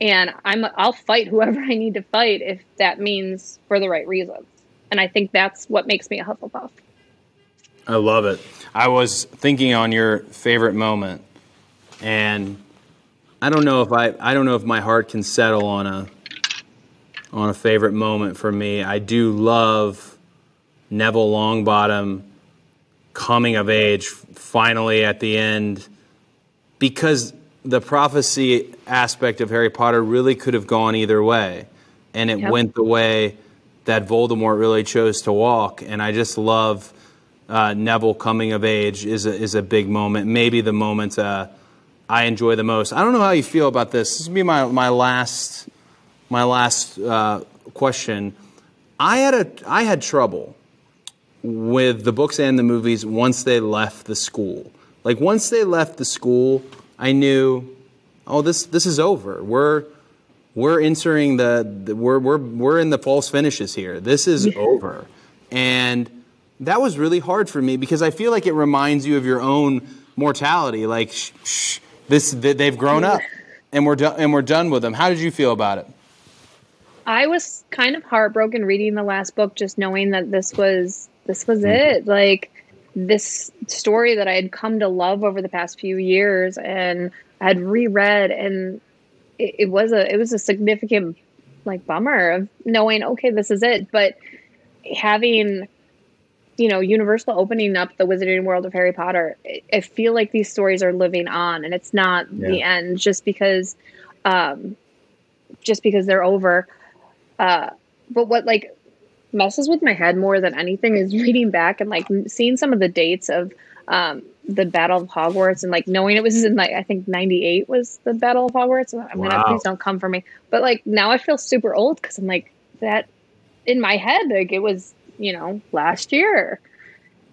and I'm I'll fight whoever I need to fight if that means for the right reasons. And I think that's what makes me a Hufflepuff. I love it. I was thinking on your favorite moment, and I don't know if I I don't know if my heart can settle on a on a favorite moment for me. I do love Neville Longbottom coming of age finally at the end because the prophecy aspect of Harry Potter really could have gone either way and it Yep. went the way that Voldemort really chose to walk and I just love uh, Neville coming of age is a, is a big moment maybe the moment uh, I enjoy the most I don't know how you feel about this this will be my, my last my last uh, question I had a I had trouble with the books and the movies once they left the school. Like once they left the school, I knew, oh, this this is over. We're we're entering the, the we're we're we're in the false finishes here. This is over, and that was really hard for me because I feel like it reminds you of your own mortality. Like, shh, shh, this they- they've grown up, and we're done and we're done with them. How did you feel about it? I was kind of heartbroken reading the last book, just knowing that this was this was mm-hmm. it. Like this story that I had come to love over the past few years, and I had reread, and it, it was a it was a significant like bummer of knowing okay this is it, but having you know Universal opening up the Wizarding World of Harry Potter, I, feel like these stories are living on, and it's not the end just because. Um, just because they're over. Uh, but what like messes with my head more than anything is reading back and like seeing some of the dates of um, the Battle of Hogwarts and like knowing it was in like I think '98 was the Battle of Hogwarts. I'm gonna please don't come for me. But like now I feel super old because I'm like that in my head like it was you know, last year.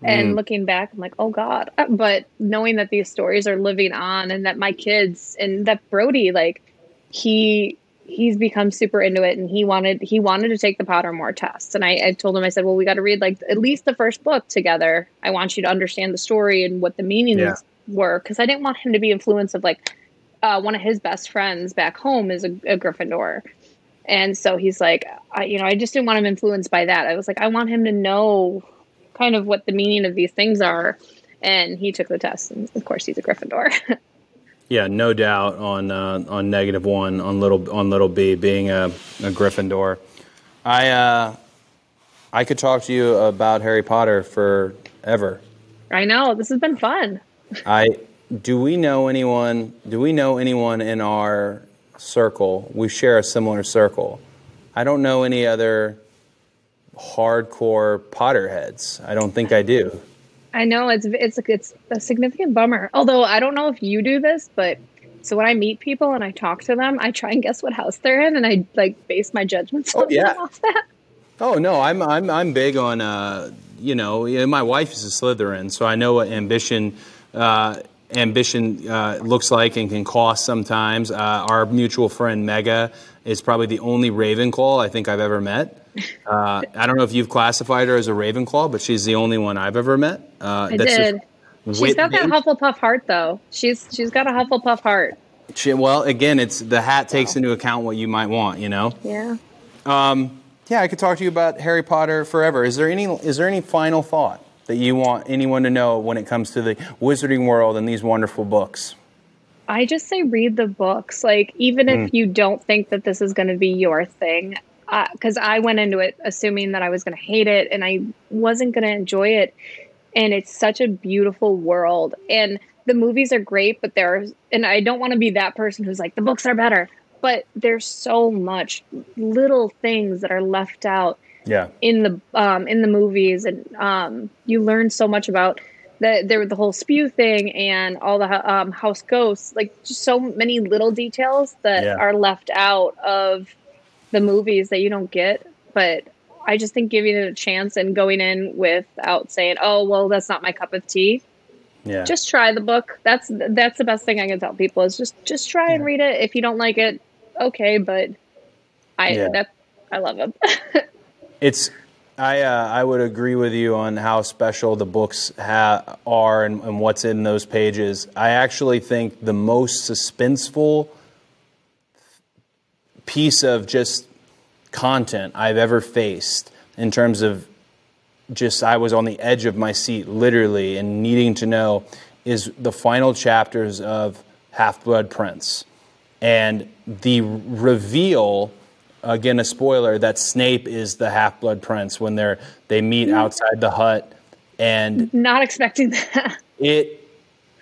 And Mm. looking back, I'm like, oh God. But knowing that these stories are living on and that my kids and that Brodie, like, he he's become super into it and he wanted he wanted to take the Pottermore test. And I, I told him, I said, Well, we gotta read like at least the first book together. I want you to understand the story and what the meanings Yeah. were. Cause I didn't want him to be influenced of like uh, one of his best friends back home is a, a Gryffindor. And so he's like, I, you know, I just didn't want him influenced by that. I was like, I want him to know kind of what the meaning of these things are. And he took the test, and of course, he's a Gryffindor. Yeah, no doubt on uh, on negative one on little on little B being a, a Gryffindor. I uh, I could talk to you about Harry Potter forever. I know this has been fun. I do we know anyone? Do we know anyone in our circle? We share a similar circle. I don't know any other hardcore Potterheads. I don't think I do. I know it's it's it's a significant bummer. Although I don't know if you do this, but so when I meet people and I talk to them, I try and guess what house they're in, and I like base my judgments on yeah. off that. Oh no, I'm I'm I'm big on uh, you know my wife is a Slytherin, so I know what ambition uh, ambition uh, looks like and can cost sometimes. Uh, our mutual friend Mega is probably the only Ravenclaw I think I've ever met. Uh, I don't know if you've classified her as a Ravenclaw, but she's the only one I've ever met. Uh, I did. She's got that Hufflepuff heart, though. She's she's got a Hufflepuff heart. She, well, again, it's the hat takes into account what you might want, you know. Yeah. Um, yeah, I could talk to you about Harry Potter forever. Is there any is there any final thought that you want anyone to know when it comes to the Wizarding world and these wonderful books? I just say read the books. Like, even Mm. if you don't think that this is going to be your thing, because I went into it assuming that I was going to hate it and I wasn't going to enjoy it. And it's such a beautiful world. And the movies are great, but there's, and I don't want to be that person who's like, the books are better. But there's so much little things that are left out Yeah. in the um, in the movies, and um, you learn so much about the there the whole spew thing and all the um, house ghosts, like just so many little details that Yeah. are left out of the movies that you don't get. But I just think giving it a chance and going in without saying, "Oh, well, that's not my cup of tea." Yeah. Just try the book. That's that's the best thing I can tell people is just just try and read it. If you don't like it, okay, but I Yeah. that I love it. It's I uh, I would agree with you on how special the books ha- are and, and what's in those pages. I actually think the most suspenseful piece of just content I've ever faced in terms of just I was on the edge of my seat literally and needing to know is the final chapters of Half Blood Prince and the reveal again a spoiler that Snape is the Half Blood Prince when they're they meet outside the hut and not expecting that. it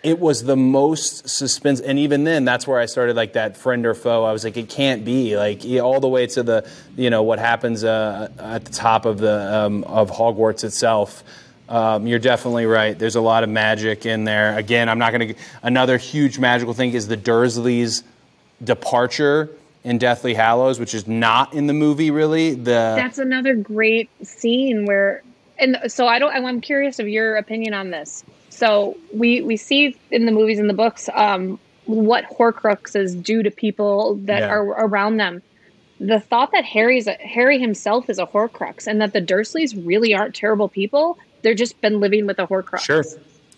it was the most suspense and even then that's where i started like that friend or foe. I was like it can't be like all the way to the you know what happens uh, at the top of the um, of hogwarts itself. Um, you're definitely right. There's a lot of magic in there. Again i'm not going to another huge magical thing is the dursleys departure in deathly hallows which is not in the movie really the That's another great scene where, and so I don't. I'm curious of your opinion on this. So we we see in the movies and the books um, what Horcruxes do to people that Yeah. are around them. The thought that Harry's a, Harry himself is a Horcrux and that the Dursleys really aren't terrible people. They're just been living with a Horcrux. sure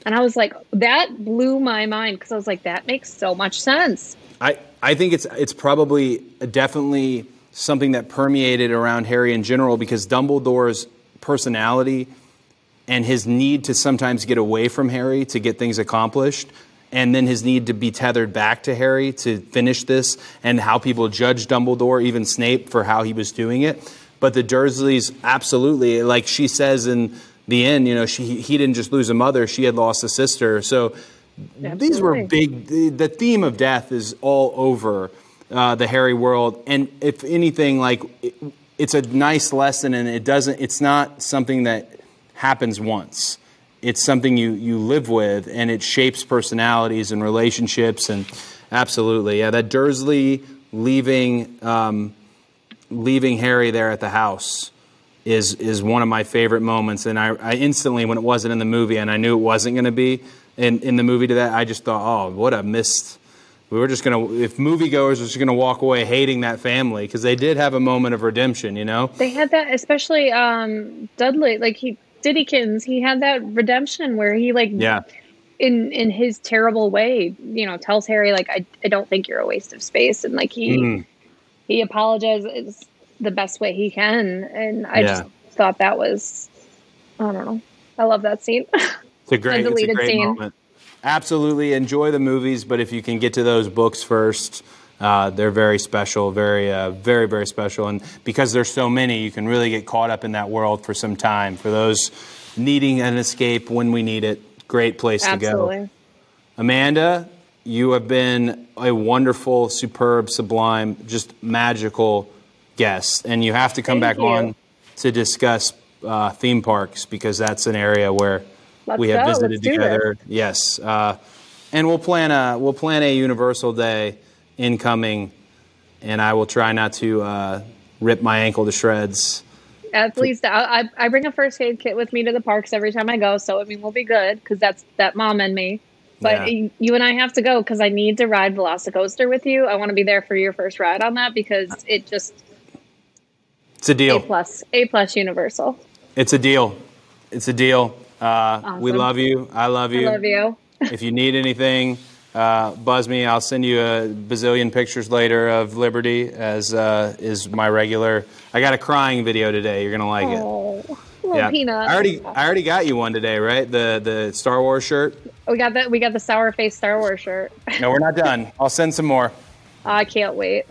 And I was like, that blew my mind because I was like, that makes so much sense. I, I think it's it's probably definitely something that permeated around Harry in general because Dumbledore's personality and his need to sometimes get away from Harry to get things accomplished and then his need to be tethered back to Harry to finish this and how people judge Dumbledore even Snape for how he was doing it. But the Dursleys absolutely like she says in the end you know she he didn't just lose a mother she had lost a sister. So these were big the, the theme of death is all over uh, the Harry world, and if anything, like it, it's a nice lesson, and it doesn't. It's not something that happens once. It's something you you live with, and it shapes personalities and relationships, and absolutely, yeah. That Dursley leaving um, leaving Harry there at the house is is one of my favorite moments. And I, I instantly, when it wasn't in the movie, and I knew it wasn't going to be in, in the movie to that, I just thought, oh, what a missed. We were just gonna, if moviegoers were just gonna walk away hating that family because they did have a moment of redemption, you know. They had that, especially um, Dudley, like he Diddykins, he had that redemption where he like Yeah. in in his terrible way, you know, tells Harry like I, I don't think you're a waste of space and like he Mm. he apologizes the best way he can and I Yeah. just thought that was I don't know. I love that scene. It's a great, it's a great scene. moment. Absolutely enjoy the movies, but if you can get to those books first, uh, they're very special, very, uh, very, very special. And because there's so many, you can really get caught up in that world for some time. For those needing an escape when we need it, great place to go. Absolutely. Amanda, you have been a wonderful, superb, sublime, just magical guest, and you have to come Thank back you. on to discuss uh, theme parks because that's an area where Let's we have go. visited Let's together. Yes, uh, and we'll plan a we'll plan a Universal Day incoming, and I will try not to uh, rip my ankle to shreds. At least I, I I bring a first aid kit with me to the parks every time I go, so I mean we'll be good because that's that mom and me. But Yeah. you and I have to go because I need to ride Velocicoaster with you. I want to be there for your first ride on that because it just It's a deal. A plus A plus Universal. It's a deal. It's a deal. Uh, We love you. I love you. I love you. if you need anything, uh, buzz me. I'll send you a bazillion pictures later of Liberty, as uh, is my regular. I got a crying video today. You're gonna like it. Oh, little peanut. I already, I already got you one today, right? The the Star Wars shirt. We got that. We got the sour face Star Wars shirt. No, we're not done. I'll send some more. I can't wait.